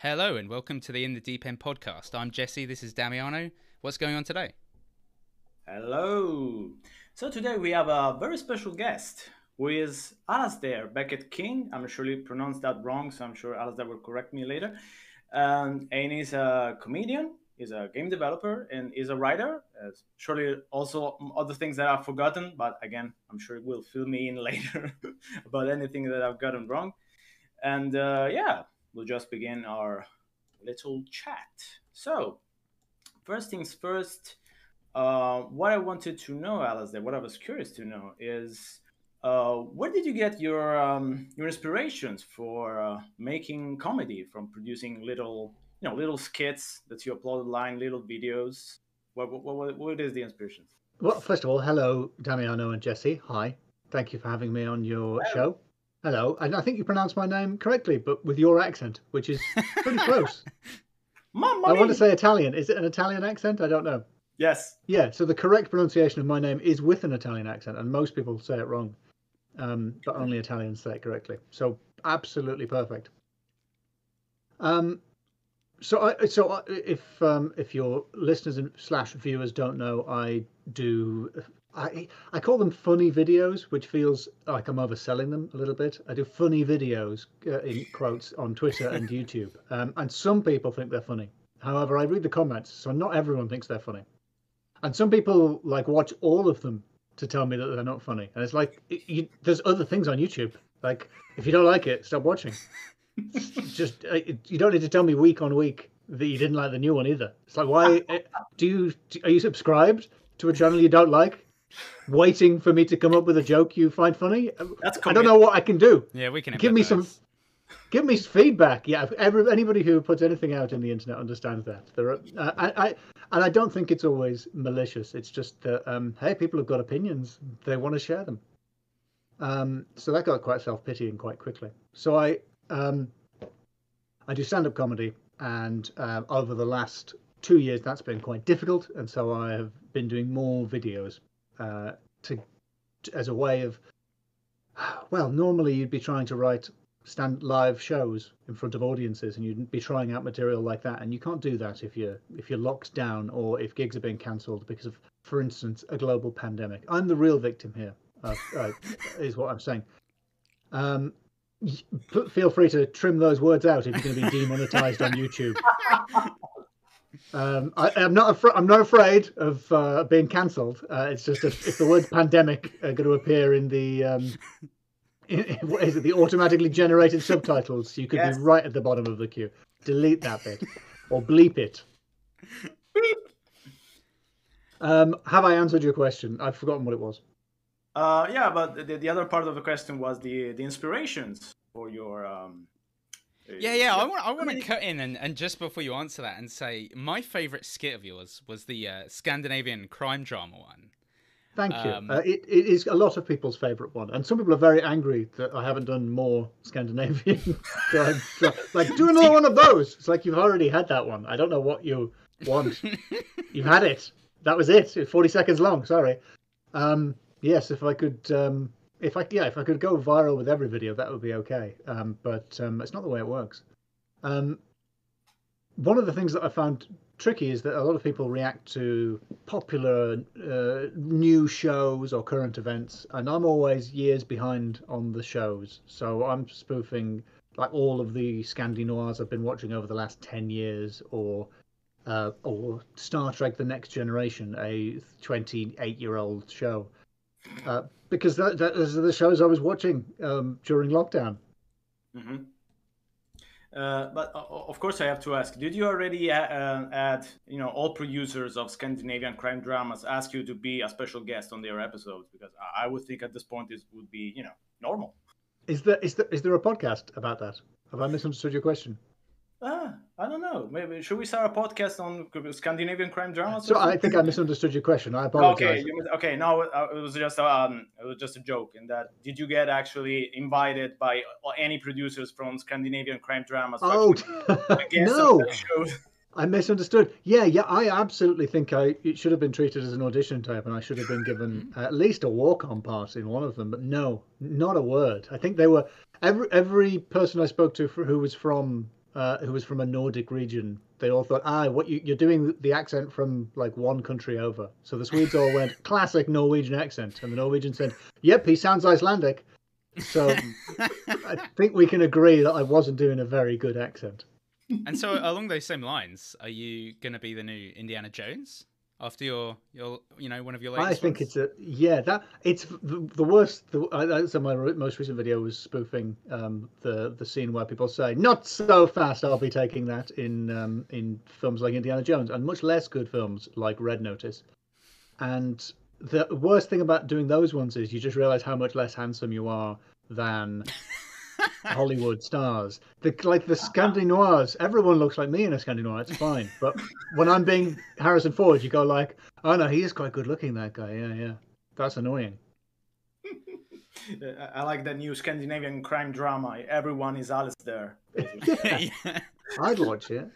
Hello and welcome to the In the Deep End podcast. I'm Jesse, this is Damiano. What's going on today? Hello. So today we have a very special guest who is Alasdair Beckett King. I'm surely pronounced that wrong, so I'm sure Alasdair will correct me later. Um, and he's a comedian, he's a game developer, and he's a writer. Uh, surely also other things that I've forgotten, but again, I'm sure he will fill me in later about anything that I've gotten wrong. And uh, yeah, we'll just begin our little chat. So, first things first, uh, what I wanted to know, Alasdair, what I was curious to know is uh, where did you get your um, your inspirations for uh, making comedy? From producing little, you know, little skits that you upload online, little videos. What what, what, what is the inspiration? Well, first of all, hello, Damiano and Jesse. Hi, thank you for having me on your Hello. show. Hello, and I think you pronounced my name correctly, but with your accent, which is pretty close. Mamma I want to say Italian. Is it an Italian accent? I don't know. yes. Yeah, so the correct pronunciation of my name is with an Italian accent, and most people say it wrong, um, but only Italians say it correctly. So absolutely perfect. Um, so I, so I, if um, if your listeners and slash viewers don't know, I do I I call them funny videos, which feels like I'm overselling them a little bit. I do funny videos uh, in quotes on Twitter and YouTube, um, and some people think they're funny. However, I read the comments, so not everyone thinks they're funny. And some people like watch all of them to tell me that they're not funny. And it's like you, there's other things on YouTube. Like if you don't like it, stop watching. Just uh, you don't need to tell me week on week that you didn't like the new one either. It's like why uh, do you are you subscribed to a channel you don't like, waiting for me to come up with a joke you find funny? That's I don't know what I can do. Yeah, we can Give me embed some give me feedback. Yeah, every, anybody who puts anything out in the internet understands that. There are, uh, I, I, and I don't think it's always malicious. It's just that, um, hey, people have got opinions. They want to share them. Um, so that got quite self pitying quite quickly. So I, um, I do stand up comedy, and uh, over the last two years, that's been quite difficult, and so I have been doing more videos uh, to, as a way of. Well, normally you'd be trying to write stand live shows in front of audiences and you'd be trying out material like that and you can't do that if you're if you're locked down or if gigs are being cancelled because of for instance a global pandemic i'm the real victim here uh, uh, is what i'm saying um feel free to trim those words out if you're going to be demonetized on youtube um, I, I'm not. Afra- I'm not afraid of uh, being cancelled. Uh, it's just if, if the word "pandemic" are going to appear in the um, in, in- what is it? The automatically generated subtitles. You could Yes. be right at the bottom of the queue. Delete that bit or bleep it. Um, have I answered your question? I've forgotten what it was. Uh, yeah, but the, the other part of the question was the the inspirations for your um. Yeah, yeah. I want, I want to cut in and, and just before you answer that and say my favourite skit of yours was the uh, Scandinavian crime drama one. Thank you. Um, uh, it, it is a lot of people's favourite one, and some people are very angry that I haven't done more Scandinavian. crime dra- like, do another one of those. It's like you've already had that one. I don't know what you want. You've had it. That was it. It's Forty seconds long. Sorry. Um, yes, if I could, um, if I yeah, if I could go viral with every video, that would be okay. Um, but um, it's not the way it works. Um, one of the things that I found tricky is that a lot of people react to popular uh, new shows or current events, and I'm always years behind on the shows. So I'm spoofing like all of the Scandi noirs I've been watching over the last ten years, or uh, or Star Trek: The Next Generation, a 28 year old show, uh, because that, that those are the shows I was watching um, during lockdown. hmm Uh, but of course, I have to ask: Did you already uh, uh, add, you know, all producers of Scandinavian crime dramas ask you to be a special guest on their episodes? Because I I would think at this point this would be, you know, normal. Is there is there is there a podcast about that? Have I misunderstood your question? Ah, I don't know. Maybe should we start a podcast on Scandinavian crime dramas? So I think I misunderstood your question. I apologize. Okay, you, okay. No, uh, it was just um, it was just a joke. In that, did you get actually invited by any producers from Scandinavian crime dramas? Oh actually guest on no. I misunderstood. Yeah, yeah, I absolutely think I it should have been treated as an audition type, and I should have been given at least a walk-on part in one of them. But no, not a word. I think they were every every person I spoke to for, who was from uh, who was from a Nordic region, they all thought, ah, what you, you're doing the accent from like one country over. So the Swedes all went classic Norwegian accent, and the Norwegian said, "Yep, he sounds Icelandic." So I think we can agree that I wasn't doing a very good accent. and so along those same lines, are you going to be the new Indiana Jones? After your your you know one of your latest I think ones? it's a yeah that it's the, the worst. The, so my most recent video was spoofing um, the the scene where people say "not so fast." I'll be taking that in um, in films like Indiana Jones and much less good films like Red Notice. And the worst thing about doing those ones is you just realize how much less handsome you are than Hollywood stars. The like the Scandinoirs, everyone looks like me in a Scandinoir. It's fine. But when I'm being Harrison Ford, you go like, oh no, he is quite good looking. That guy, yeah, yeah. That's annoying. I like the new Scandinavian crime drama. Everyone is Alice there. yeah. I'd watch it.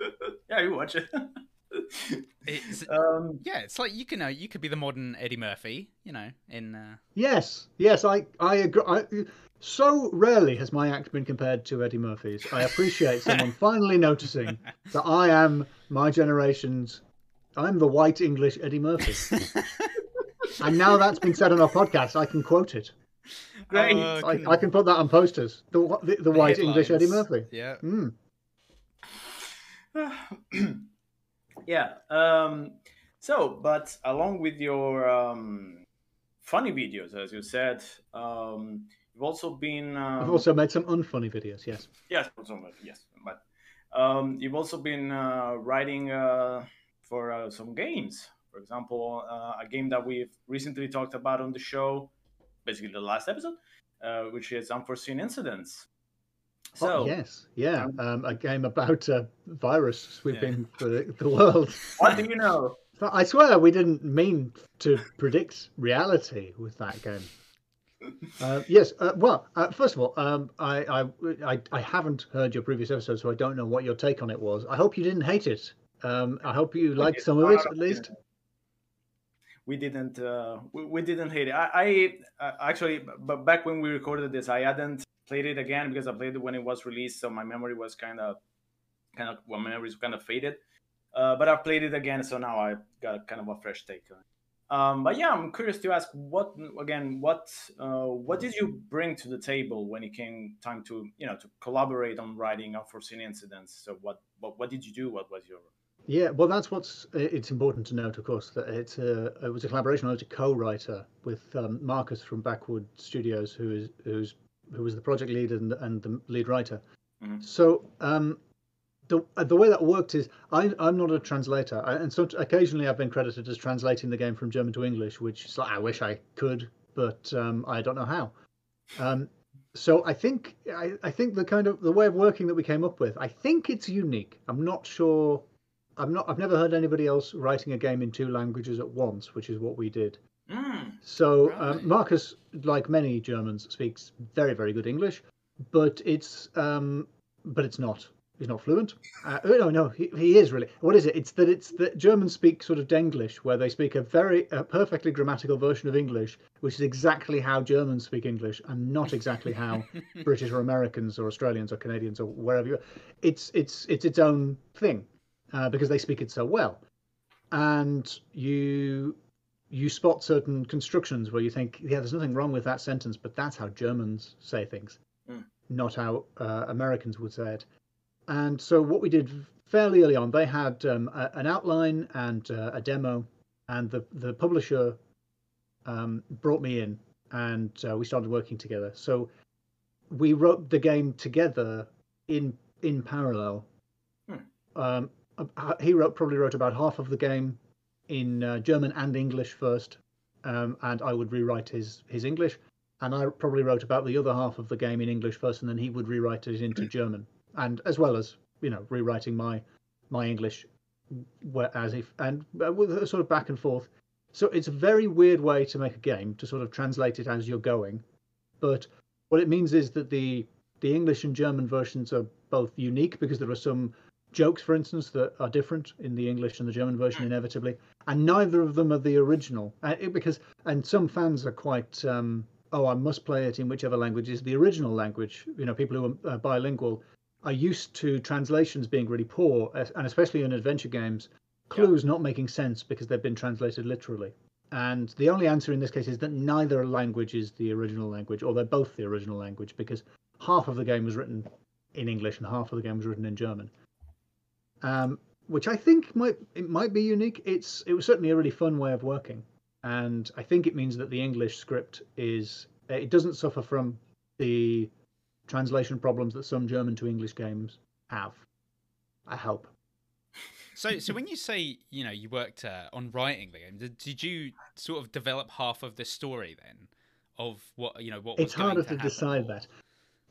yeah, you watch it. It's, um, yeah, it's like you can know you could be the modern Eddie Murphy, you know, in uh... Yes, yes, I I agree. I, so rarely has my act been compared to Eddie Murphy's. I appreciate someone finally noticing that I am my generation's. I'm the white English Eddie Murphy. and now that's been said on our podcast, I can quote it. Great. Uh, I, can- I can put that on posters. The the, the white English Eddie. Murphy. Yeah. Mm. Yeah. Um, so, but along with your um, funny videos, as you said, um, you've also been. Um, I've also made some unfunny videos. Yes. Yes, yes, but um, you've also been uh, writing uh, for uh, some games. For example, uh, a game that we've recently talked about on the show, basically the last episode, uh, which is Unforeseen Incidents. So, oh, yes. Yeah. um, Um, a game about a virus sweeping Yeah. the, the world. what do you know? I swear we didn't mean to predict reality with that game. Uh, yes. Uh, well, uh, first of all, um, I, I I I haven't heard your previous episode, so I don't know what your take on it was. I hope you didn't hate it. Um, I hope you liked some of it at least. we didn't uh, we, we didn't hate it. I, I uh, actually, but back when we recorded this, I hadn't played it again because I played it when it was released, so my memory was kind of kind of well, my memory was kind of faded. Uh, but I've played it again, so now I got kind of a fresh take on it. Um, but yeah, I'm curious to ask what again what uh, what did you bring to the table when it came time to you know to collaborate on writing unforeseen incidents? So what what, what did you do? What was your Yeah, well, that's what's it's important to note, of course, that it's a it was a collaboration. I was a co-writer with um, Marcus from Backwood Studios, who is who's who was the project lead and, and the lead writer. Mhm. So um, the uh, the way that worked is I I'm not a translator, I, and so occasionally I've been credited as translating the game from German to English, which is like I wish I could, but um, I don't know how. Um, so I think I, I think the kind of the way of working that we came up with, I think it's unique. I'm not sure. I'm not. I've never heard anybody else writing a game in two languages at once, which is what we did. Mm, So Right. um, Marcus, like many Germans, speaks very very good English, but it's um, but it's not. He's not fluent. Uh, oh, no, no, he, he is really. What is it? It's that it's that Germans speak sort of Denglish, where they speak a very a perfectly grammatical version of English, which is exactly how Germans speak English, and not exactly how British or Americans or Australians or Canadians or wherever you. It's it's it's its own thing, uh, because they speak it so well, and you you spot certain constructions where you think, yeah, there's nothing wrong with that sentence, but that's how Germans say things, Mm. not how uh, Americans would say it. And so what we did fairly early on, they had um, a, an outline and uh, a demo, and the the publisher um, brought me in, and uh, we started working together. So we wrote the game together in in parallel. Hmm. Um, uh, he wrote probably wrote about half of the game in uh, German and English first, um, and I would rewrite his his English, and I probably wrote about the other half of the game in English first, and then he would rewrite it into German, and as well as you know rewriting my my English, as if and uh, with a sort of back and forth. So it's a very weird way to make a game to sort of translate it as you're going, but what it means is that the the English and German versions are both unique because there are some jokes, for instance, that are different in the English and the German version inevitably, and neither of them are the original. Uh, it- because and some fans are quite um, oh, I must play it in whichever language is the original language. You know, people who are uh, bilingual. are used to translations being really poor, and especially in adventure games, clues yeah. not making sense because they've been translated literally. And the only answer in this case is that neither language is the original language, or they're both the original language, because half of the game was written in English and half of the game was written in German. Um, which I think might it might be unique. It's it was certainly a really fun way of working, and I think it means that the English script is it doesn't suffer from the translation problems that some German to English games have. I hope. So, so when you say you know you worked uh, on writing the game, did, did you sort of develop half of the story then of what you know what? It's harder to, to decide that.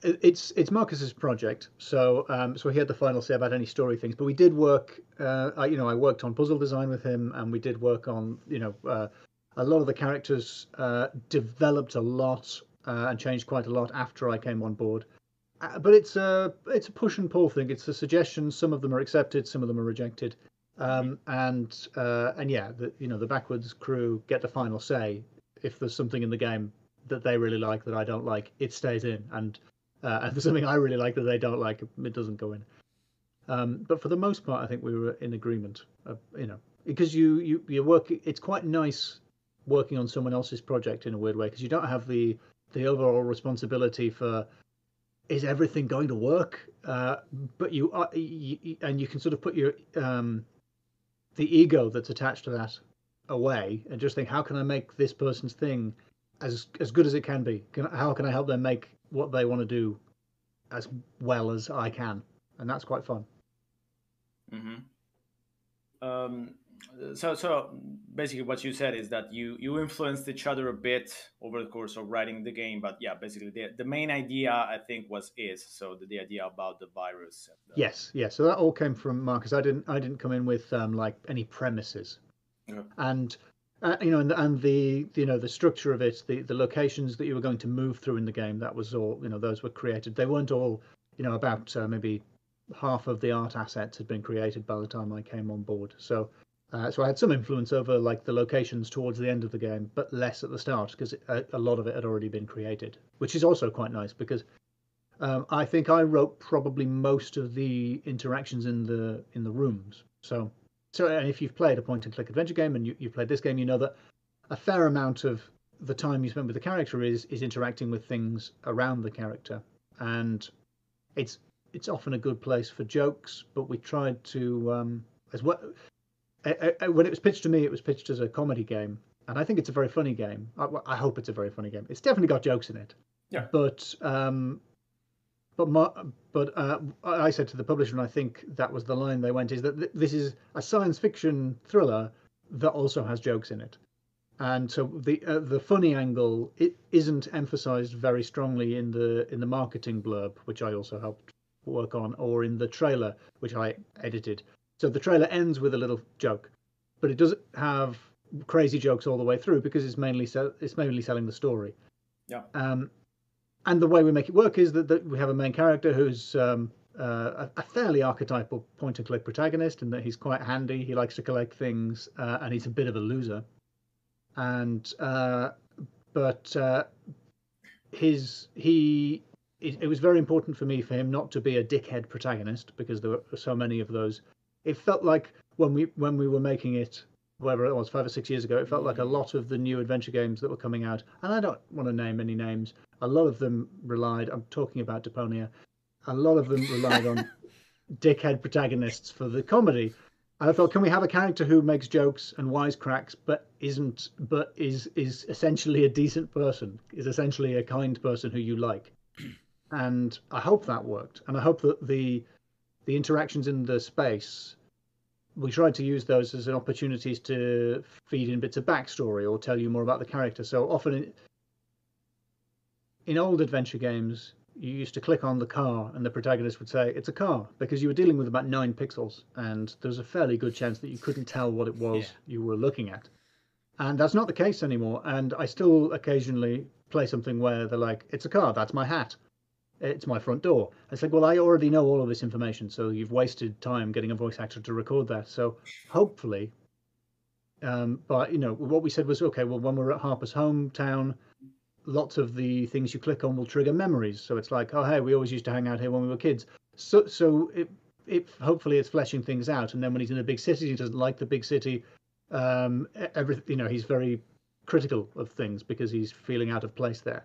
It's it's Marcus's project, so um, so he had the final say about any story things. But we did work, uh, I, you know, I worked on puzzle design with him, and we did work on, you know, uh, a lot of the characters uh, developed a lot uh, and changed quite a lot after I came on board. Uh, but it's a it's a push and pull thing. It's a suggestion. Some of them are accepted, some of them are rejected. Um, and uh, and yeah, the, you know the Backwoods crew get the final say. If there's something in the game that they really like that I don't like, it stays in, and uh, and something I really like that they don't like, it doesn't go in. Um, but for the most part, I think we were in agreement. Of, you know, because you you you work. It's quite nice working on someone else's project in a weird way because you don't have the the overall responsibility for is everything going to work. Uh, but you are you, and you can sort of put your um, the ego that's attached to that away and just think how can I make this person's thing as as good as it can be? Can, how can I help them make what they want to do as well as I can, and that's quite fun. Mm-hmm. Um, so, so basically, what you said is that you you influenced each other a bit over the course of writing the game, but yeah, basically, the, the main idea I think was is so the, the idea about the virus. The... Yes, yes. So that all came from Marcus. I didn't I didn't come in with um, like any premises, yeah. and uh, you know, and, and the you know the structure of it, the the locations that you were going to move through in the game, that was all you know. Those were created. They weren't all you know about uh, maybe half of the art assets had been created by the time I came on board. So uh, so I had some influence over like the locations towards the end of the game, but less at the start because a, a, lot of it had already been created, which is also quite nice because um, I think I wrote probably most of the interactions in the in the rooms. So so and if you've played a point and click adventure game and you, you've played this game, you know that a fair amount of the time you spend with the character is is interacting with things around the character, and it's it's often a good place for jokes. But we tried to um, as well. I, I, when it was pitched to me, it was pitched as a comedy game, and I think it's a very funny game. I, I hope it's a very funny game. It's definitely got jokes in it. Yeah. But um, but my, but uh, I said to the publisher, and I think that was the line they went, is that this is a science fiction thriller that also has jokes in it, and so the uh, the funny angle it isn't emphasized very strongly in the in the marketing blurb, which I also helped work on, or in the trailer, which I edited. So the trailer ends with a little joke, but it doesn't have crazy jokes all the way through because it's mainly sell- it's mainly selling the story. Yeah. Um, and the way we make it work is that, that we have a main character who's um, uh, a, fairly archetypal point and click protagonist in that he's quite handy. He likes to collect things, uh, and he's a bit of a loser. And uh, but uh, his he it, it, was very important for me for him not to be a dickhead protagonist because there were so many of those. It felt like when we when we were making it whatever it was, five or six years ago, it felt like a mm-hmm. lot of the new adventure games that were coming out, and I don't want to name any names, a lot of them relied, I'm talking about Deponia, a lot of them relied on dickhead protagonists for the comedy. And I thought, can we have a character who makes jokes and wisecracks, but isn't, but is is essentially a decent person, is essentially a kind person who you like? And I hope that worked, and I hope that the the interactions in the space we tried to use those as an opportunities to feed in bits of backstory or tell you more about the character. So often in, in old adventure games, you used to click on the car and the protagonist would say it's a car because you were dealing with about nine pixels and there's a fairly good chance that you couldn't tell what it was yeah. you were looking at. And that's not the case anymore. And I still occasionally play something where they're like, it's a car, that's my hat it's my front door. I said, well, I already know all of this information, so you've wasted time getting a voice actor to record that. So hopefully, um, but you know, what we said was okay. Well, when we're at Harper's hometown, lots of the things you click on will trigger memories. So it's like, oh, hey, we always used to hang out here when we were kids. so so it, it hopefully it's fleshing things out. And then when he's in a big city, he doesn't like the big city. Um, you know he's very critical of things because he's feeling out of place there,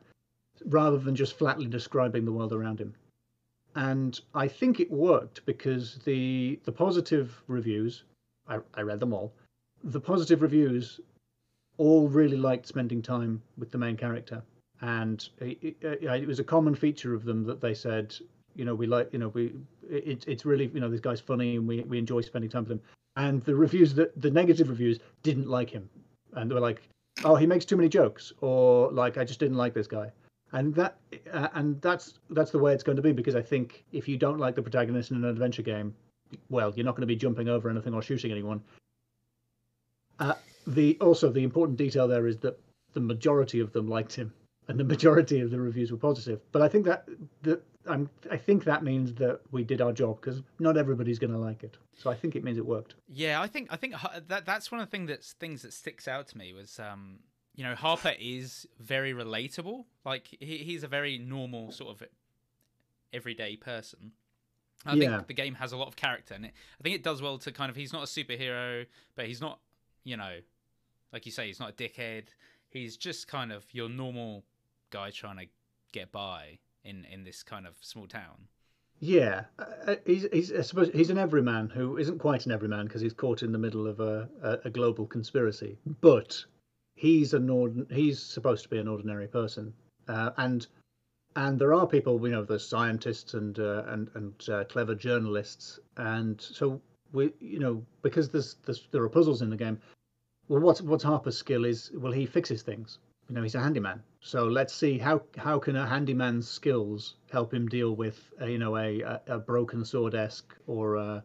rather than just flatly describing the world around him. And I think it worked because the the positive reviews, I, I read them all. The positive reviews all really liked spending time with the main character, and it, it, it was a common feature of them that they said, you know, we like, you know, we it, it's really, you know, this guy's funny and we we enjoy spending time with him. And the reviews that the negative reviews didn't like him, and they were like, oh, he makes too many jokes, or like I just didn't like this guy. And that uh, and that's that's the way it's going to be because I think if you don't like the protagonist in an adventure game, well, you're not going to be jumping over anything or shooting anyone. Uh, the also the important detail there is that the majority of them liked him, and the majority of the reviews were positive. But I think that that I'm I think that means that we did our job because not everybody's going to like it. So I think it means it worked. Yeah, I think I think that that's one of the things that's things that sticks out to me was um you know Harper is very relatable. Like he, he's a very normal sort of everyday person. I yeah. think the game has a lot of character, and it, I think it does well to kind of. He's not a superhero, but he's not, you know, like you say, he's not a dickhead. He's just kind of your normal guy trying to get by in in this kind of small town. Yeah, uh, he's, he's I suppose he's an everyman who isn't quite an everyman because he's caught in the middle of a, a, a, global conspiracy. But he's an ord- he's supposed to be an ordinary person, uh, and and there are people you know there's scientists and uh, and and uh, clever journalists, and so we you know because there's, there's there are puzzles in the game. Well, what's what's Harper's skill is well he fixes things. You know he's a handyman. So let's see how how can a handyman's skills help him deal with uh, you know a, a, a broken sword esque or uh,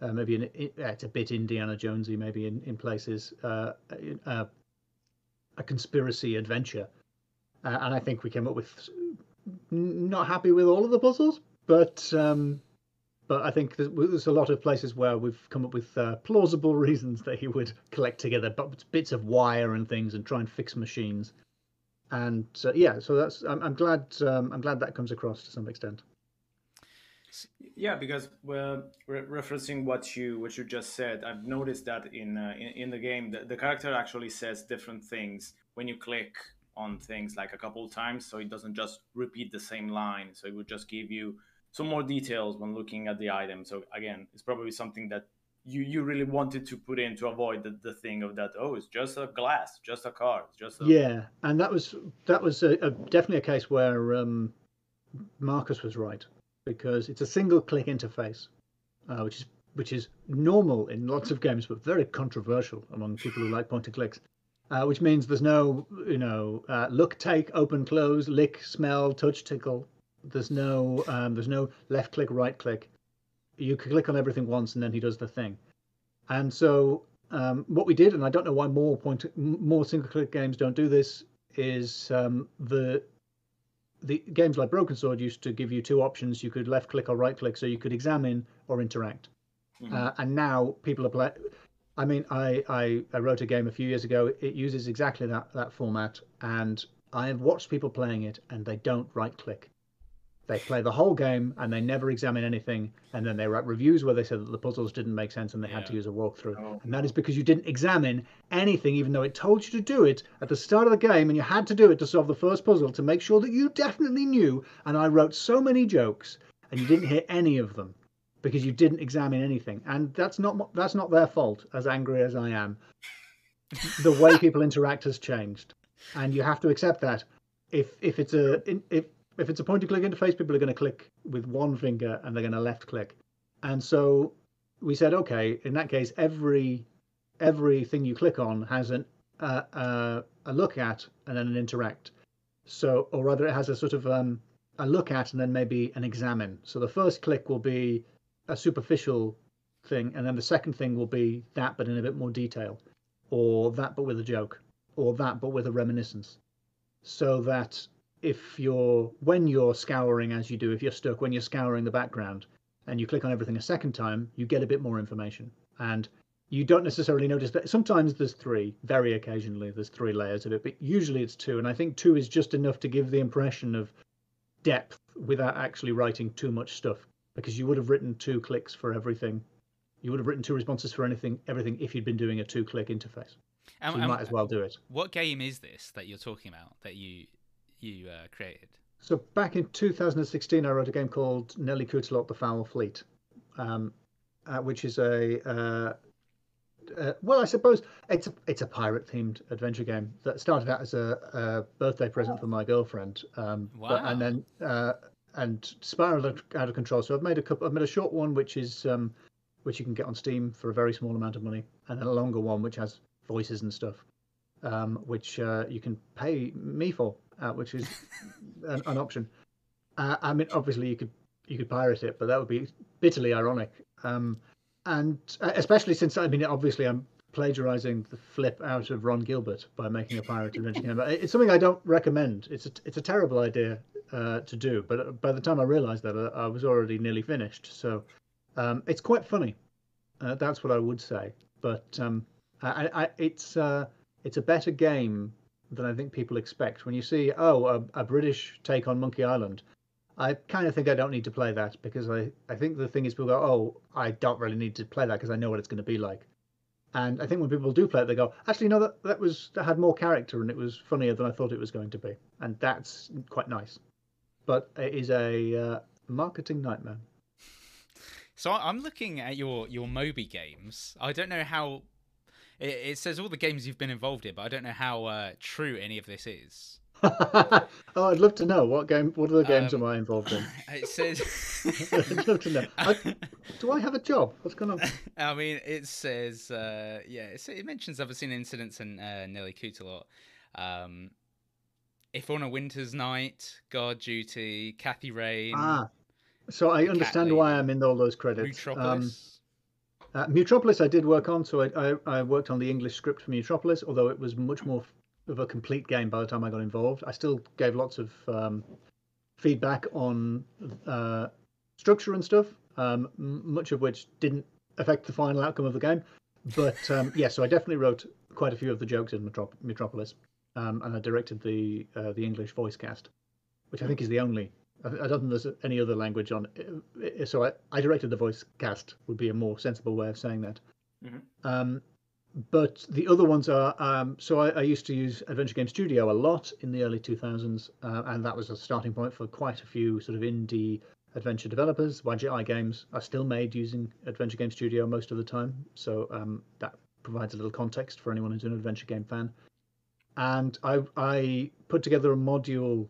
uh, maybe an, it's a bit Indiana Jonesy maybe in in places uh, uh, a conspiracy adventure uh, and I think we came up with not happy with all of the puzzles but um, but I think there's, there's, a lot of places where we've come up with uh, plausible reasons that he would collect together bits of wire and things and try and fix machines. And uh, yeah, so that's I'm, I'm glad um, I'm glad that comes across to some extent. Yeah, because we're re- referencing what you what you just said, I've noticed that in uh, in, in, the game, the, the character actually says different things when you click on things like a couple of times, so it doesn't just repeat the same line. So it would just give you some more details when looking at the item. So again, it's probably something that you you really wanted to put in to avoid the, the thing of that oh it's just a glass just a car just a... yeah and that was that was a, a, definitely a case where um, marcus was right because it's a single click interface uh, which is which is normal in lots of games but very controversial among people who like point and clicks uh, which means there's no you know uh, look take open close lick smell touch tickle there's no um, there's no left click, right click. You click on everything once, and then he does the thing. And so um, what we did, and I don't know why more point more single click games don't do this, is um, the the games like Broken Sword used to give you two options. You could left click or right click, so you could examine or interact. Mm-hmm. Uh, and now people are playing. I mean, I, I, I wrote a game a few years ago. It uses exactly that that format, and I have watched people playing it, and they don't right click. They play the whole game and they never examine anything, and then they write reviews where they said that the puzzles didn't make sense and they yeah. had to use a walkthrough. Oh. And that is because you didn't examine anything, even though it told you to do it at the start of the game, and you had to do it to solve the first puzzle to make sure that you definitely knew. And I wrote so many jokes, and you didn't hear any of them because you didn't examine anything. And that's not that's not their fault. As angry as I am, the way people interact has changed, and you have to accept that. If if it's a if if it's a point and click interface, people are going to click with one finger and they're going to left click. And so we said, okay, in that case, every everything you click on has an uh, uh, a look at and then an interact. So, or rather, it has a sort of um, a look at and then maybe an examine. So the first click will be a superficial thing, and then the second thing will be that, but in a bit more detail, or that, but with a joke, or that, but with a reminiscence. So that if you're when you're scouring as you do if you're stuck when you're scouring the background and you click on everything a second time you get a bit more information and you don't necessarily notice that sometimes there's three very occasionally there's three layers of it but usually it's two and i think two is just enough to give the impression of depth without actually writing too much stuff because you would have written two clicks for everything. You would have written two responses for anything, everything, if you'd been doing a two-click interface. And, So you and might as well do it. What game is this that you're talking about that you you uh, created? So back in 2016, I wrote a game called Nelly Cootalot: The Fowl Fleet, um, uh, which is a uh, uh, well, I suppose it's a it's a pirate themed adventure game that started out as a, a birthday present for my girlfriend, um, but- and then uh, and spiraled out- out of control. So I've made a couple. I've made a short one which is um, which you can get on Steam for a very small amount of money, and then a longer one which has voices and stuff, um, which uh, you can pay me for, uh, which is an, an option. Uh, I mean, obviously you could you could pirate it, but that would be bitterly ironic. Um, and uh, especially since I mean, obviously I'm plagiarizing the flip out of Ron Gilbert by making a pirate adventure game. It's something I don't recommend. It's a it's a terrible idea uh, to do. But by the time I realised that, uh, I was already nearly finished. So um, it's quite funny. Uh, that's what I would say. But um, I, I, it's uh, it's a better game than I think people expect. When you see oh a, a British take on Monkey Island, I kind of think I don't need to play that because I, I think the thing is people go oh I don't really need to play that because I know what it's going to be like. And I think when people do play it, they go, actually, no, that, that was that had more character and it was funnier than I thought it was going to be, and that's quite nice. But it is a uh, marketing nightmare. So I'm looking at your your Moby games. I don't know how it, it says all the games you've been involved in, but I don't know how uh, true any of this is. oh, I'd love to know what game. What other games Um, am I involved in? It says. I'd love to know. I, do I have a job? What's going on? I mean, it says, uh, yeah, it, it mentions Unforeseen Incidents in uh, Nelly Cootalot. Um, if on a winter's night, guard duty, Kathy Rain, Ah, so I understand why I'm in all those credits. Um, Mutropolis. Uh, Mutropolis, I did work on, so I, I, I worked on the English script for Mutropolis, although it was much more of a complete game by the time I got involved. I still gave lots of um, feedback on uh, structure and stuff, um, much of which didn't affect the final outcome of the game. But um, yeah, so I definitely wrote quite a few of the jokes in Metrop- Mutropolis, um, and I directed the uh, the English voice cast, which I think is the only. I I don't think there's any other language on. it. So I, I directed the voice cast would be a more sensible way of saying that. Mhm. Um, but the other ones are um, so I, I used to use Adventure Game Studio a lot in the early 2000s, uh, and that was a starting point for quite a few sort of indie adventure developers. Wadjet Eye games are still made using Adventure Game Studio most of the time, so um, that provides a little context for anyone who's an adventure game fan. And I, I put together a module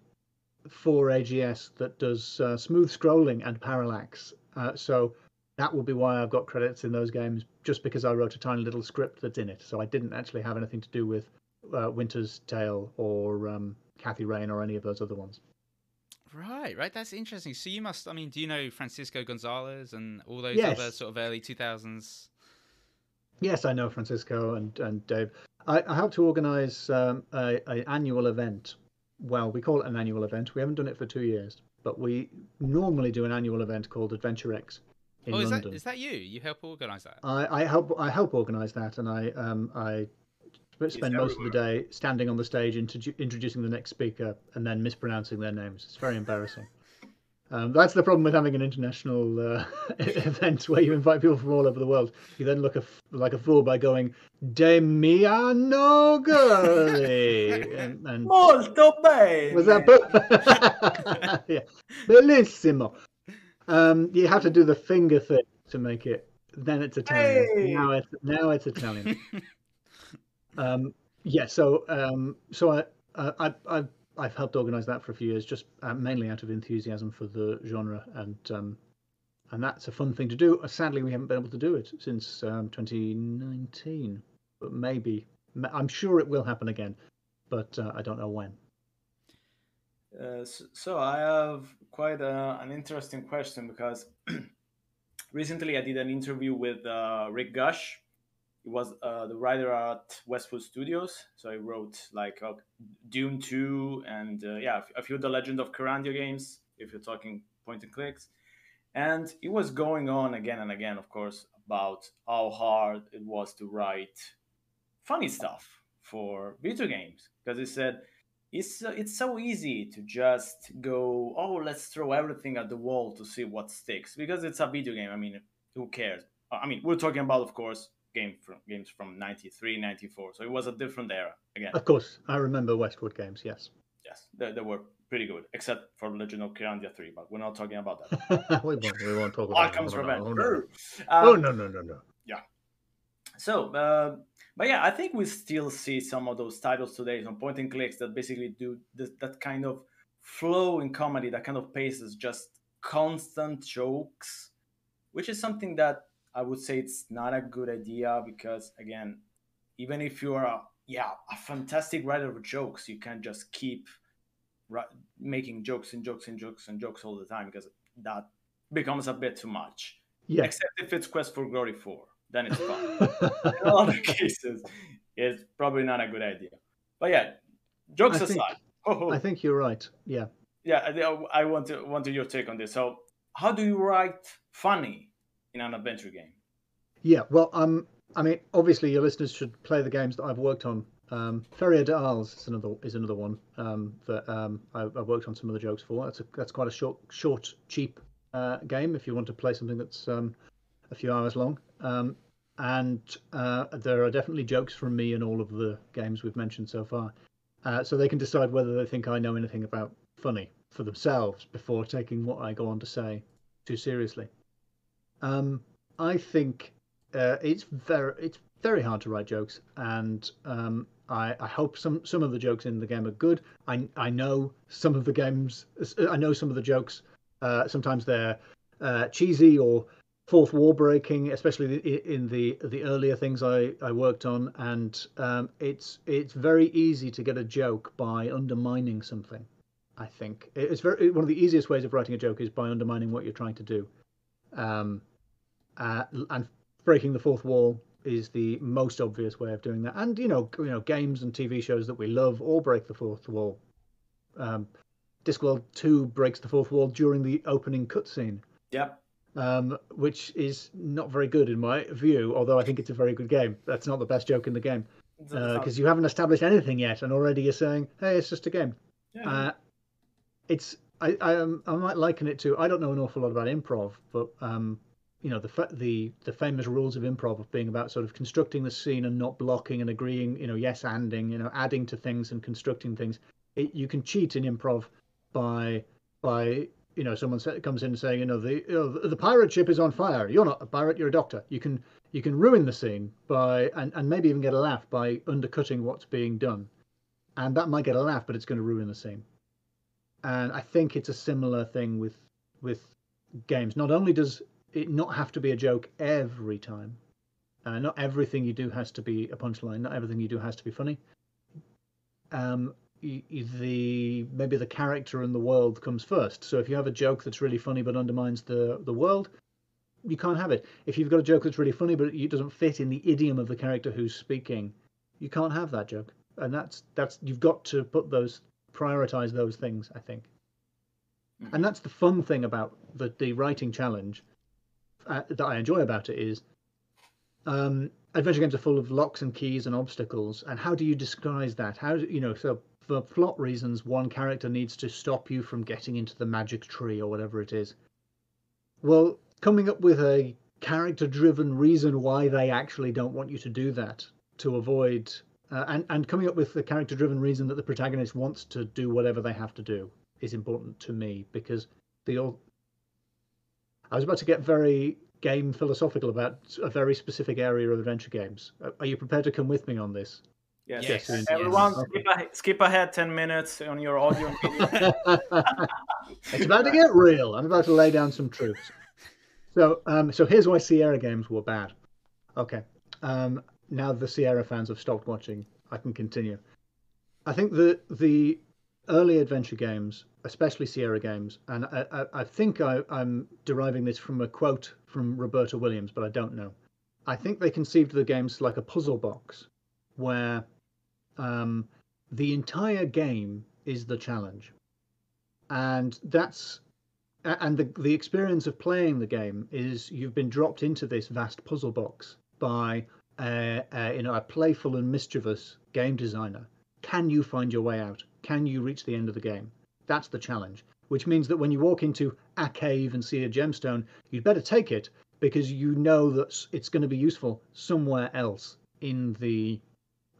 for AGS that does uh, smooth scrolling and parallax. Uh, so that will be why I've got credits in those games, just because I wrote a tiny little script that's in it. So I didn't actually have anything to do with uh, Winter's Tale or um, Kathy Rain or any of those other ones. Right, right. That's interesting. So you must. I mean, do you know Francisco Gonzalez and all those Yes. other sort of early two thousands? Yes, I know Francisco and, and Dave. I, I helped to organise um, a, a annual event. Well, we call it an annual event. We haven't done it for two years, but we normally do an annual event called Adventure X in Oh, is that London. is that you? You help organise that? I, I help I help organise that, and I um I spend most of the day standing on the stage introdu- introducing the next speaker and then mispronouncing their names. It's very embarrassing. Um, that's the problem with having an international uh, event where you invite people from all over the world. You then look a f- like a fool by going Demiano Gurley and, and Molto bene. was that bu- yeah, bellissimo. Um, you have to do the finger thing to make it. Then it's Italian. Hey! Now it's now it's Italian. um, yeah. So um, so I, uh, I I I've helped organise that for a few years, just uh, mainly out of enthusiasm for the genre, and um, and that's a fun thing to do. Uh, Sadly, we haven't been able to do it since um, 2019, but maybe I'm sure it will happen again, but uh, I don't know when. Uh, so, so I have quite a, an interesting question because recently I did an interview with uh, Rick Gush. He was uh, the writer at Westwood Studios, so he wrote like uh, Dune 2 and uh, yeah, a few of the Legend of Kyrandia games, if you're talking point and clicks. And he was going on again and again, of course, about how hard it was to write funny stuff for video games. Because he said it's uh, it's so easy to just go oh let's throw everything at the wall to see what sticks. Because it's a video game i mean who cares? I mean we're talking about of course game from games from 93 94 so it was a different era again Of course, I remember Westwood games. Yes, yes they, they were pretty good except for legend of Kyrandia 3 but we're not talking about that we won't. We won't talk about. Arkhem's it. Oh, no, Revenge Oh no. Um, oh no no no no. So, uh, but yeah, I think we still see some of those titles today, some point and clicks that basically do this, that kind of flow in comedy, that kind of pace is just constant jokes, which is something that I would say it's not a good idea because again, even if you're a yeah a fantastic writer of jokes, you can't just keep ri- making jokes and jokes and jokes and jokes all the time because that becomes a bit too much. Yeah. Except if it's Quest for Glory 4, then it's fine in other cases, it's probably not a good idea. But yeah, jokes I think- aside, oh, I think you're right. Yeah. yeah, I, I want to want to your take on this. So, how do you write funny in an adventure game? Yeah, well, um, I mean, obviously, your listeners should play the games that I've worked on. Um, Feria d'Arles is another is another one um, that um, I, I've worked on some of the jokes for. That's a, that's quite a short, short, cheap uh, game if you want to play something that's um, a few hours long. Um, and uh, there are definitely jokes from me in all of the games we've mentioned so far. Uh, so they can decide whether they think I know anything about funny for themselves before taking what I go on to say too seriously. Um, I think uh, it's very it's very hard to write jokes, and um, I, I hope some some of the jokes in the game are good. I I know some of the games. I know some of the jokes. Uh, sometimes they're uh, cheesy or fourth wall breaking, especially in the the earlier things I, I worked on, and um, it's it's very easy to get a joke by undermining something. I think it's very one of the easiest ways of writing a joke is by undermining what you're trying to do, um, uh, and breaking the fourth wall is the most obvious way of doing that. And you know, you know, games and TV shows that we love all break the fourth wall. Um, Discworld Two breaks the fourth wall during the opening cutscene Yep. um, which is not very good in my view. Although I think it's a very good game. That's not the best joke in the game because you haven't established anything yet, and already you're saying, "Hey, it's just a game." yeah. Uh, it's I I, um, I might liken it to I don't know an awful lot about improv, but um, you know the the the famous rules of improv of being about sort of constructing the scene and not blocking and agreeing, you know, yes anding, you know, adding to things and constructing things. It, you can cheat in improv by by you know someone comes in saying you know the you know, the- the pirate ship is on fire. You're not a pirate. You're a doctor. You can you can ruin the scene by and, and maybe even get a laugh by undercutting what's being done, and that might get a laugh, but it's going to ruin the scene. And I think it's a similar thing with with games. Not only does it not have to be a joke every time, uh, not everything you do has to be a punchline. Not everything you do has to be funny. Um, y- y- the maybe the character and the world comes first. So if you have a joke that's really funny but undermines the the world, you can't have it. If you've got a joke that's really funny but it doesn't fit in the idiom of the character who's speaking, you can't have that joke. And that's that's you've got to put those prioritize those things. I think, and that's the fun thing about the the writing challenge uh, that I enjoy about it is um, adventure games are full of locks and keys and obstacles. And how do you disguise that? How do you know? So for plot reasons, one character needs to stop you from getting into the magic tree or whatever it is. Well, coming up with a character-driven reason why they actually don't want you to do that to avoid, uh, and and coming up with the character-driven reason that the protagonist wants to do whatever they have to do is important to me because the I was about to get very game philosophical about a very specific area of adventure games. Uh, Are you prepared to come with me on this? yes. Yes, yes. Everyone, Okay. skip, ahead, skip ahead 10 minutes on your audio it's about to get real. I'm about to lay down some truths. So, um, so here's why Sierra games were bad. Okay. Um, now the Sierra fans have stopped watching. I can continue. I think the the early adventure games, especially Sierra games, and I, I, I think I, I'm deriving this from a quote from Roberta Williams, but I don't know. I think they conceived the games like a puzzle box, where um, the entire game is the challenge and that's and the the experience of playing the game is you've been dropped into this vast puzzle box by a, a you know a playful and mischievous game designer can you find your way out? Can you reach the end of the game? That's the challenge. Which means that when you walk into a cave and see a gemstone, you'd better take it because you know that it's going to be useful somewhere else in the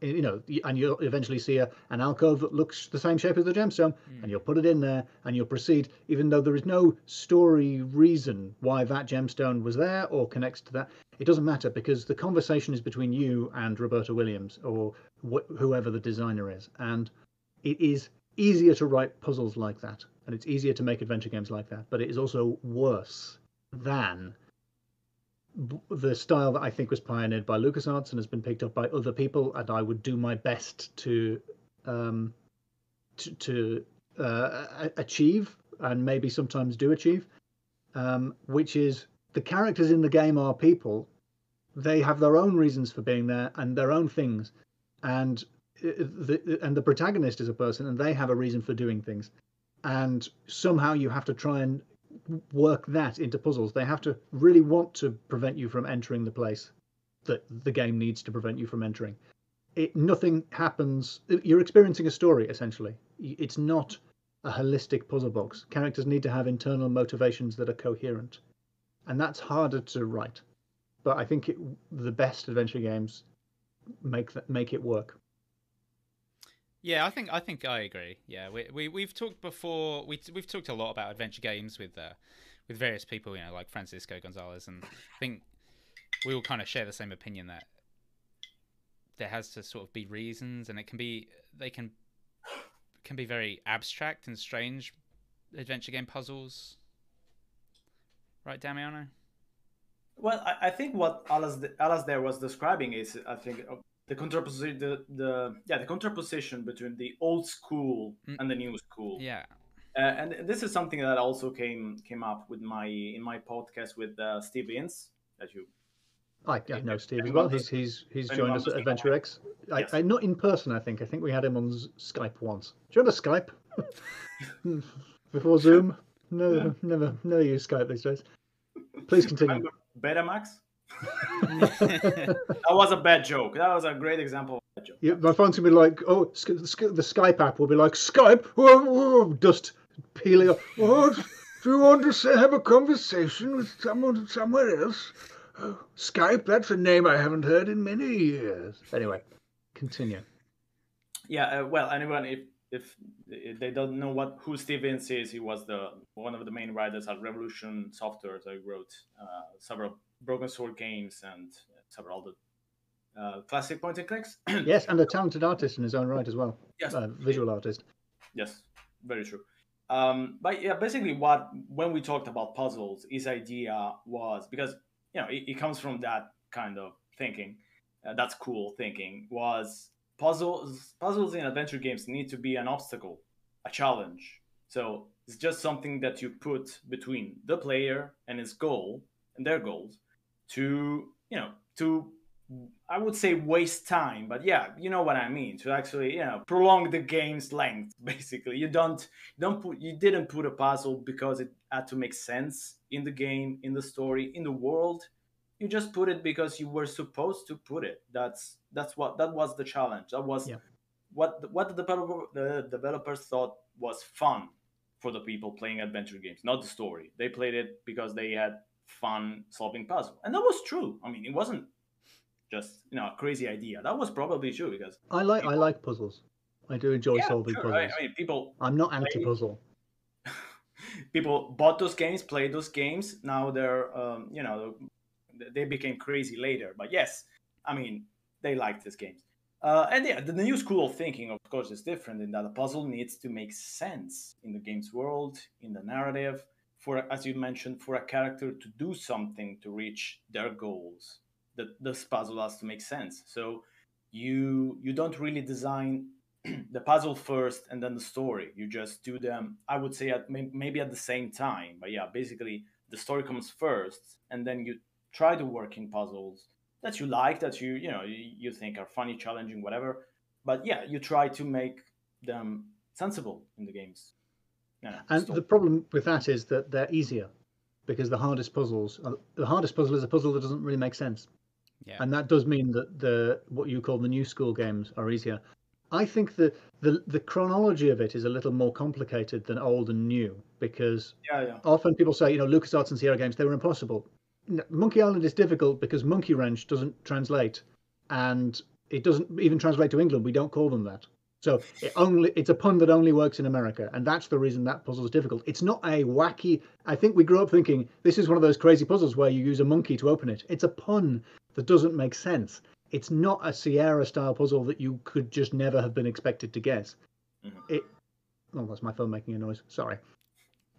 you know, and you'll eventually see a, an alcove that looks the same shape as the gemstone, mm. and you'll put it in there and you'll proceed, even though there is no story reason why that gemstone was there or connects to that. It doesn't matter because the conversation is between you and Roberta Williams or wh- whoever the designer is, and it is easier to write puzzles like that, and it's easier to make adventure games like that, but it is also worse than the style that I think was pioneered by LucasArts and has been picked up by other people, and I would do my best to um, to, to uh, achieve, and maybe sometimes do achieve, um, which is the characters in the game are people. They have their own reasons for being there and their own things, and the and the protagonist is a person, and they have a reason for doing things, and somehow you have to try and work that into puzzles. They have to really want to prevent you from entering the place that the game needs to prevent you from entering. It nothing happens. You're experiencing a story essentially. It's not a holistic puzzle box. Characters need to have internal motivations that are coherent, and that's harder to write. But I think it, the best adventure games make that make it work. Yeah, I think I think I agree. Yeah, we we we've talked before. We we've talked a lot about adventure games with uh, with various people, you know, like Francisco Gonzalez, and I think we all kind of share the same opinion that there has to sort of be reasons, and it can be they can can be very abstract and strange adventure game puzzles. Right, Damiano? Well, I, I think what Alice, Alice there was describing is, I think, the contraposition the, the yeah the contraposition between the old school mm. and the new school yeah uh, and this is something that also came came up with my in my podcast with uh, Steve Ince that you I, I know Steve as well. He's he's he's joined us at Adventure X. I, yes. I, not in person. I think. I think we had him on Skype once. Do you remember Skype before Zoom? No, yeah. never, never use Skype these days. Please continue. Betamax that was a bad joke. That was a great example. Of joke. Yeah, my phone's gonna be like, oh, the Skype app will be like Skype, whoa, whoa, dust peeling off. What? Do you want to have a conversation with someone somewhere else? Oh, Skype, that's a name I haven't heard in many years. Anyway, continue. Yeah, uh, well, anyone, if, if if they don't know what who Steve Ince is, he was the one of the main writers at Revolution Software. So he wrote uh, several Broken Sword games and several other uh, classic point and clicks. yes, and a talented artist in his own right as well. Yes, uh, visual artist. Yes, very true. Um, but yeah, basically, what when we talked about puzzles, his idea was because you know it, it comes from that kind of thinking. Uh, that's cool thinking. Was puzzles puzzles in adventure games need to be an obstacle, a challenge. So it's just something that you put between the player and his goal and their goals to you know to I would say waste time, but yeah, you know what I mean. To actually, you know, prolong the game's length. Basically, you don't don't put you didn't put a puzzle because it had to make sense in the game, in the story, in the world. You just put it because you were supposed to put it. That's that's what that was the challenge. That was yeah. what what the developer the developers thought was fun for the people playing adventure games, not the story. They played it because they had fun solving puzzle. And that was true. I mean, it wasn't just you know a crazy idea. That was probably true because I like people... I like puzzles. I do enjoy yeah, solving sure. puzzles. I, mean, people. I'm not anti-puzzle. people bought those games, played those games. Now they're um, you know they became crazy later. But yes, I mean they liked these games. Uh, and yeah, the, new school of thinking, of course, is different in that a puzzle needs to make sense in the game's world, in the narrative, for as you mentioned for a character to do something to reach their goals that this puzzle has to make sense so you you don't really design the puzzle first and then the story you just do them i would say at maybe at the same time but yeah basically the story comes first and then you try to work in puzzles that you like that you you know you think are funny challenging whatever but yeah you try to make them sensible in the games and the problem with that is that they're easier because the hardest puzzles, uh, the hardest puzzle is a puzzle that doesn't really make sense. Yeah. And that does mean that the what you call the new school games are easier. I think the, the the chronology of it is a little more complicated than old and new because Yeah, yeah. often people say, you know, LucasArts and Sierra Games, they were impossible. Monkey Island is difficult because Monkey Wrench doesn't translate, and it doesn't even translate to England. We don't call them that. So it only it's a pun that only works in America, and that's the reason that puzzle is difficult. It's not a wacky. I think we grew up thinking this is one of those crazy puzzles where you use a monkey to open it. It's a pun that doesn't make sense. It's not a Sierra style puzzle that you could just never have been expected to guess. Mhm. It. Oh, that's my phone making a noise. Sorry.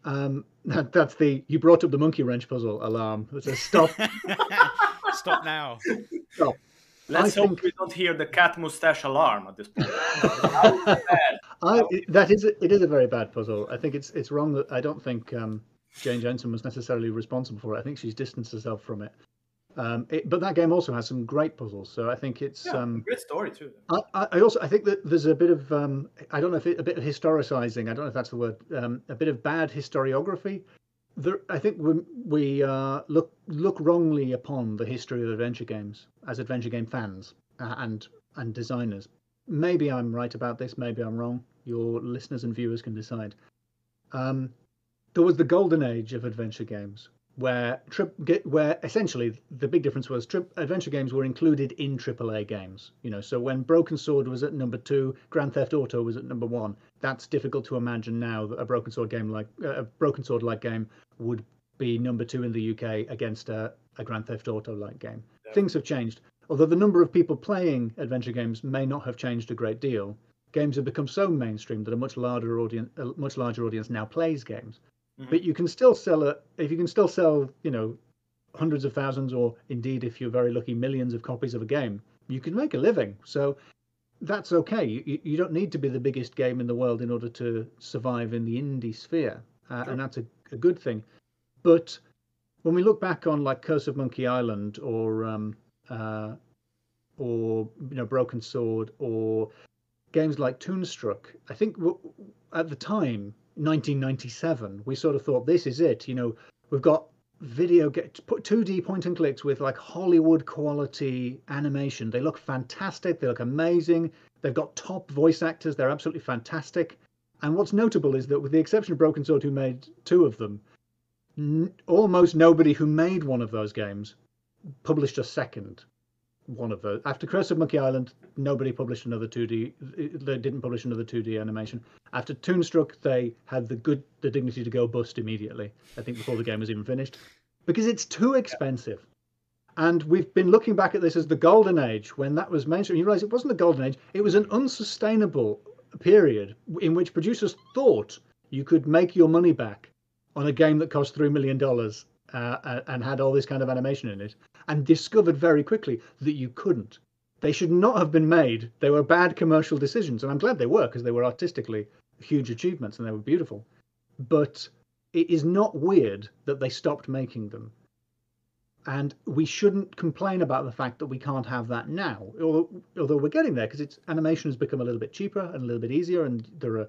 Um, that, that's the you brought up the monkey wrench puzzle alarm. It says stop. Stop now. stop. Let's I hope think- we don't hear the cat mustache alarm at this point. I, that is a, it is a very bad puzzle. I think it's it's wrong that I don't think um, Jane Jensen was necessarily responsible for it. I think she's distanced herself from it. Um, it. But that game also has some great puzzles. So I think it's. yeah, Um, great story too. I, I also I think that there's a bit of um, I don't know if it, a bit of historicizing. I don't know if that's the word. Um, a bit of bad historiography. There, I think we, we uh, look look wrongly upon the history of adventure games as adventure game fans uh, and and designers. Maybe I'm right about this. Maybe I'm wrong. Your listeners and viewers can decide. Um, there was the golden age of adventure games where trip where essentially the big difference was trip adventure games were included in AAA games. You know, so when Broken Sword was at number two, Grand Theft Auto was at number one. That's difficult to imagine now that a Broken Sword game like uh, a Broken Sword like game would be number two in the UK against a, a Grand Theft Auto like game. Yeah. Things have changed. Although the number of people playing adventure games may not have changed a great deal, games have become so mainstream that a much larger audience, a much larger audience now plays games. Mhm. But you can still sell it if you can still sell, you know, hundreds of thousands, or indeed, if you're very lucky, millions of copies of a game. You can make a living. So that's okay. You, you don't need to be the biggest game in the world in order to survive in the indie sphere, uh, Sure. and that's a, a good thing. But when we look back on like Curse of Monkey Island or um, uh, or you know Broken Sword or games like Toonstruck, I think w- at the time, 1997, we sort of thought this is it. You know, we've got video get put 2D point and clicks with like Hollywood quality animation. They look fantastic. They look amazing. They've got top voice actors. They're absolutely fantastic. And what's notable is that, with the exception of Broken Sword, who made two of them, n- almost nobody who made one of those games published a second one of those. After Curse of Monkey Island, nobody published another 2D. Uh, they didn't publish another 2D animation. After Toonstruck, they had the good, the dignity to go bust immediately. I think before the game was even finished, because it's too expensive. And we've been looking back at this as the golden age when that was mainstream. You realize it wasn't the golden age; it was an unsustainable period in which producers thought you could make your money back on a game that cost three million dollars uh, and had all this kind of animation in it, and discovered very quickly that you couldn't. They should not have been made. They were bad commercial decisions, and I'm glad they were because they were artistically huge achievements and they were beautiful. But it is not weird that they stopped making them. And we shouldn't complain about the fact that we can't have that now, although, although we're getting there because animation has become a little bit cheaper and a little bit easier, and there are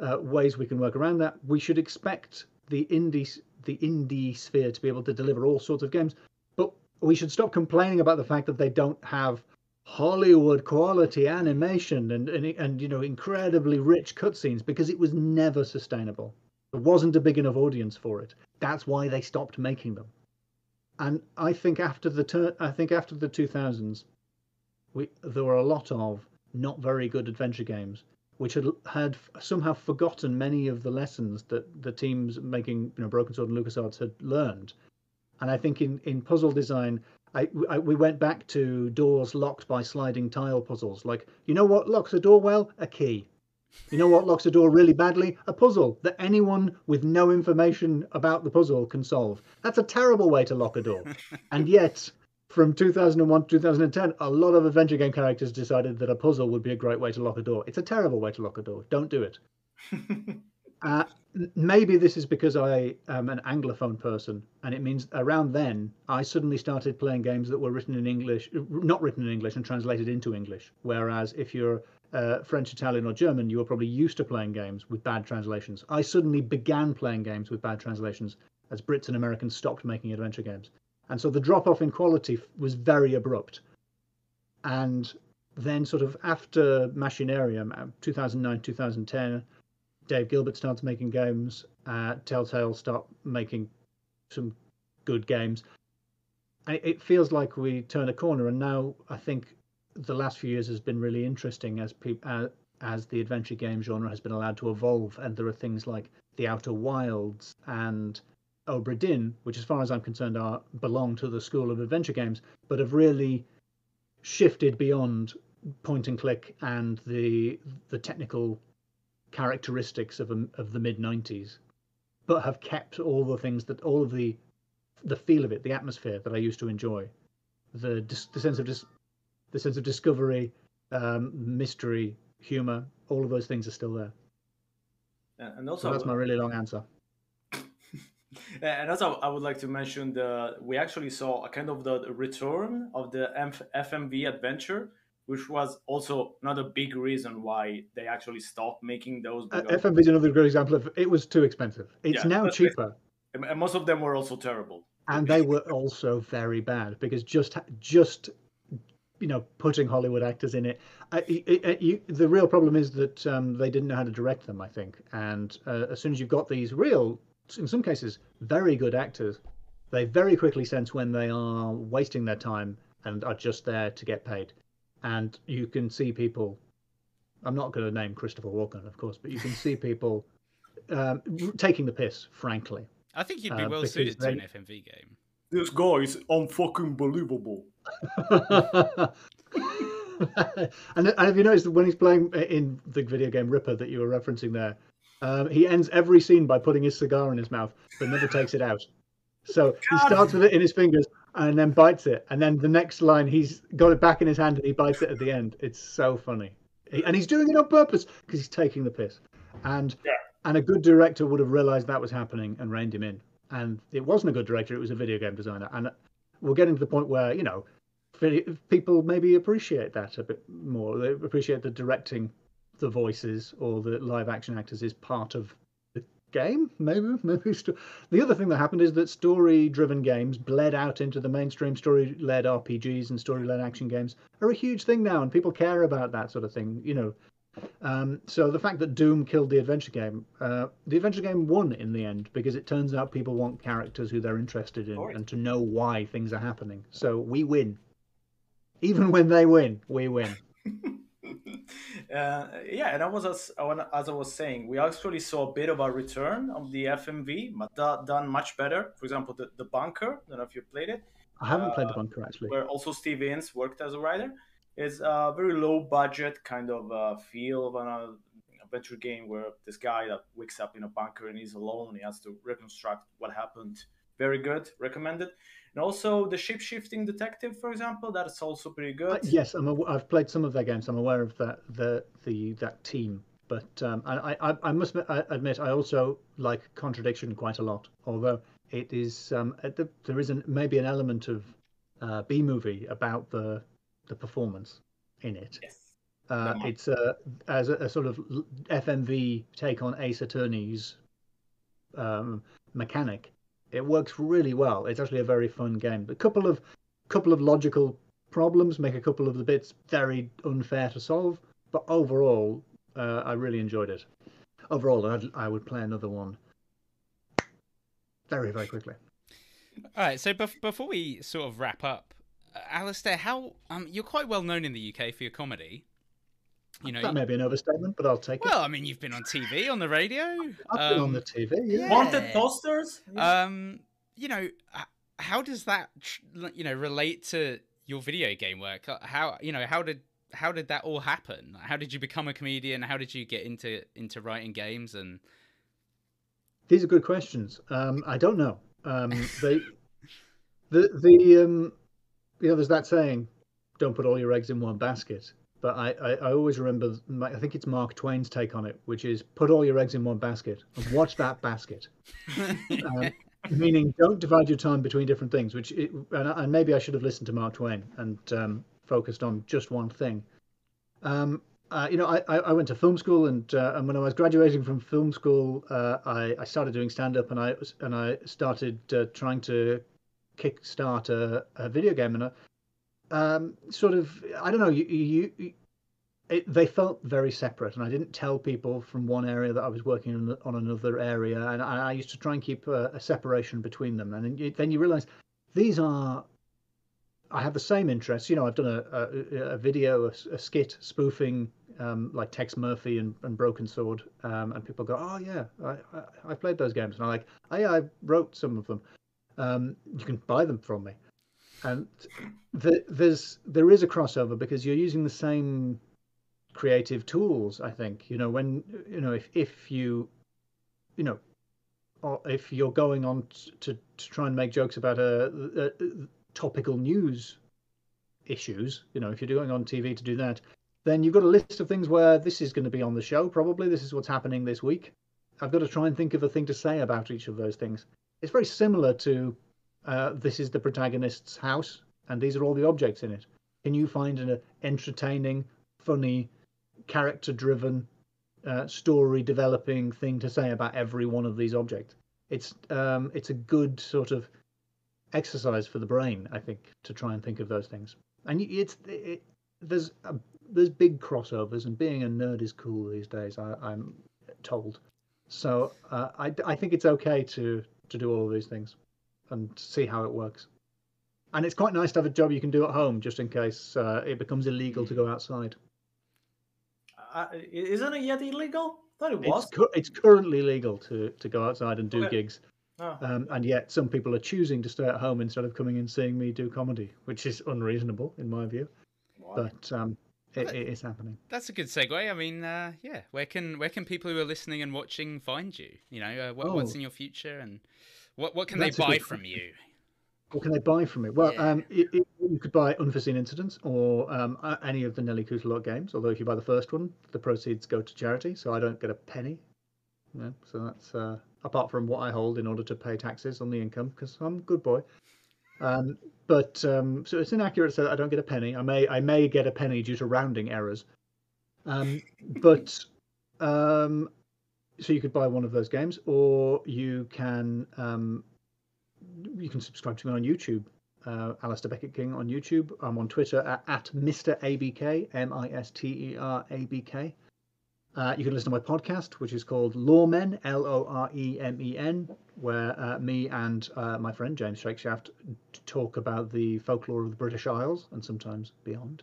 uh, ways we can work around that. We should expect the indie the indie sphere to be able to deliver all sorts of games, but we should stop complaining about the fact that they don't have Hollywood quality animation and and, and you know incredibly rich cutscenes because it was never sustainable. There wasn't a big enough audience for it. That's why they stopped making them. And I think after the tur- I think after the 2000s, we there were a lot of not very good adventure games which had had somehow forgotten many of the lessons that the teams making you know Broken Sword and LucasArts had learned. And I think in in puzzle design, I, I we went back to doors locked by sliding tile puzzles. Like you know what locks a door well? A key. You know what locks a door really badly? A puzzle that anyone with no information about the puzzle can solve. That's a terrible way to lock a door. and yet, from 2001 to 2010, a lot of adventure game characters decided that a puzzle would be a great way to lock a door. It's a terrible way to lock a door. Don't do it. Uh, maybe this is because I am an Anglophone person, and it means around then I suddenly started playing games that were written in English, not written in English, and translated into English. Whereas if you're uh, French, Italian, or German, you were probably used to playing games with bad translations. I suddenly began playing games with bad translations as Brits and Americans stopped making adventure games, and so the drop off in quality was very abrupt. And then, sort of after Machinarium, 2009, 2010, Dave Gilbert starts making games. Uh, Telltale start making some good games. And it feels like we turn a corner, and now I think the last few years has been really interesting as people uh, as the adventure game genre has been allowed to evolve, and there are things like the Outer Wilds and Obra Dinn, which, as far as I'm concerned, are belong to the school of adventure games, but have really shifted beyond point and click and the the technical characteristics of a, of the mid 90s, but have kept all the things that all of the the feel of it, the atmosphere that I used to enjoy, the the sense of dis, the sense of discovery, um, mystery, humor, all of those things are still there. And also, so that's my really long answer. And also, I would like to mention the we actually saw a kind of the return of the FMV adventure, which was also another big reason why they actually stopped making those. Uh, FMV is another good example of it was too expensive. It's yeah, now cheaper, and most of them were also terrible. And they were also very bad because just just you know putting Hollywood actors in it. I, it, you, the real problem is that um, they didn't know how to direct them. I think, and uh, as soon as you've got these real, in some cases, very good actors, they very quickly sense when they are wasting their time and are just there to get paid. And you can see people. I'm not going to name Christopher Walken, of course, but you can see people um, taking the piss. Frankly, I think you'd be uh, well suited they... to an FMV game. This guy is unfucking believable. and, and have you noticed that when he's playing in the video game Ripper that you were referencing there, um, he ends every scene by putting his cigar in his mouth, but never takes it out. So God. he starts with it in his fingers and then bites it, and then the next line he's got it back in his hand and he bites it at the end. It's so funny, he, and he's doing it on purpose because he's taking the piss. And yeah. and a good director would have realized that was happening and reined him in. And it wasn't a good director; it was a video game designer. And we're getting to the point where you know people maybe appreciate that a bit more. They appreciate the directing the voices or the live action actors is part of the game. Maybe, maybe. The other thing that happened is that story driven games bled out into the mainstream story led RPGs and story led action games are a huge thing now, and people care about that sort of thing. You know, um, so the fact that Doom killed the adventure game, uh, the adventure game won in the end because it turns out people want characters who they're interested in and to know why things are happening. So we win. Even when they win, we win. uh, yeah, and I was as, as I was saying, we actually saw a bit of a return of the FMV, but done much better. For example, the, the Bunker. I don't know if you played it. I haven't uh, played the uh, Bunker actually. Where also Steve Ince worked as a writer. It's a very low budget kind of uh, feel of an adventure game where this guy that wakes up in a bunker and he's alone. He has to reconstruct what happened. Very good, recommended. And also the shape shifting detective, for example, that's also pretty good. Uh, yes, i have played some of their games. I'm aware of that the the that team. But um, I, I, I must admit, I also like contradiction quite a lot. Although it is um, the, there is an, maybe an element of uh, B movie about the the performance in it. Yes. Uh, it's a as a, a, sort of FMV take on Ace Attorney's um, mechanic. It works really well. It's actually a very fun game. A couple of couple of logical problems make a couple of the bits very unfair to solve, but overall, uh, I really enjoyed it. Overall, I'd, I would play another one very very quickly. All right. So bef- before we sort of wrap up, Alasdair, how um, you're quite well known in the UK for your comedy. You know, that may be an overstatement, but I'll take well, it. Well, I mean, you've been on TV, on the radio. I've um, been on the TV. Yeah. Wanted posters. Um, you know, how does that, you know, relate to your video game work? Uh, how, you know, how did how did that all happen? How did you become a comedian? How did you get into into writing games? And these are good questions. Um, I don't know. Um, they, the the um, you know, there's that saying, "Don't put all your eggs in one basket." But I, I, I always remember, I think it's Mark Twain's take on it, which is put all your eggs in one basket and watch that basket. um, meaning, don't divide your time between different things. Which, it, and, and, maybe I should have listened to Mark Twain and um, focused on just one thing. Um, uh, you know, I, I went to film school, and uh, and when I was graduating from film school, uh, I, I started doing stand up, and I and I started uh, trying to kickstart a, a video game, and I, um, sort of I don't know you you. you it, they felt very separate, and I didn't tell people from one area that I was working on, on another area, and I, I, used to try and keep a, a separation between them. And then you, realise these are I have the same interests. You know, I've done a, a, a video, a, a, skit spoofing um, like Tex Murphy and, and Broken Sword, um, and people go, "Oh yeah, I, I, I played those games," and I'm like, "Oh yeah, I wrote some of them. Um, you can buy them from me." And the, there's there is a crossover because you're using the same creative tools. I think you know when you know if if you you know if you're going on to, to try and make jokes about a, a, topical news issues, you know, if you're going on TV to do that, then you've got a list of things where this is going to be on the show. Probably this is what's happening this week. I've got to try and think of a thing to say about each of those things. It's very similar to uh, this is the protagonist's house, and these are all the objects in it. Can you find an entertaining, funny, character-driven, uh, story-developing thing to say about every one of these objects? It's um, it's a good sort of exercise for the brain, I think, to try and think of those things. And it's it, there's a, there's big crossovers, and being a nerd is cool these days. I, am told, so uh, I I think it's okay to to do all of these things and see how it works. And it's quite nice to have a job you can do at home, just in case uh, it becomes illegal to go outside. Uh, isn't it yet illegal? I thought it was. It's, cu- it's currently legal to, to go outside and do okay. gigs. Oh. Um, and yet, some people are choosing to stay at home instead of coming and seeing me do comedy, which is unreasonable in my view. But um, it, it is happening. That's a good segue. I mean, uh, yeah, where can where can people who are listening and watching find you? You know, uh, what, oh. what's in your future, and what what can That's they buy from you? What can they buy from me? Well, yeah. um, it, it, you could buy Unforeseen Incidents or um, any of the Nelly Cootalot games. Although if you buy the first one, the proceeds go to charity, so I don't get a penny. Yeah, so that's uh, apart from what I hold in order to pay taxes on the income, because I'm a good boy. Um, but um, so it's inaccurate so I don't get a penny. I may I may get a penny due to rounding errors. Um, but um, so you could buy one of those games, or you can um, you can subscribe to me on YouTube. Uh, Alasdair Beckett King on YouTube. I'm on Twitter at, at Mr. ABK, M I S T E R A B K. Uh, you can listen to my podcast, which is called Lore Men, L O R E M E N, where uh, me and uh, my friend James Shakeshaft talk about the folklore of the British Isles and sometimes beyond.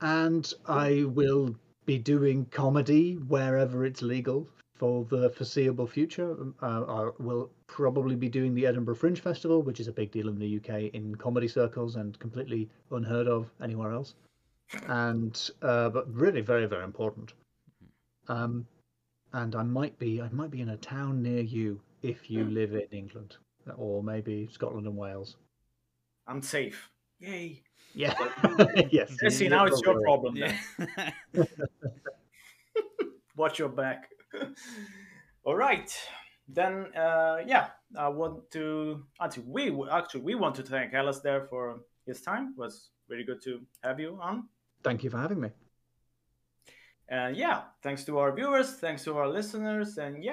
And I will be doing comedy wherever it's legal for the foreseeable future. Uh, I will probably be doing the Edinburgh Fringe Festival, which is a big deal in the UK in comedy circles and completely unheard of anywhere else. And uh, but really very very important. Um, and I might be I might be in a town near you if you live in England or maybe Scotland and Wales. I'm safe. Yay. Yeah. yes. See, now it's your problem yeah. Watch your back. All right. Then, uh, yeah, I want to actually we actually we want to thank Alasdair for his time. It was really good to have you on. Thank you for having me. And yeah, thanks to our viewers, thanks to our listeners, and yeah.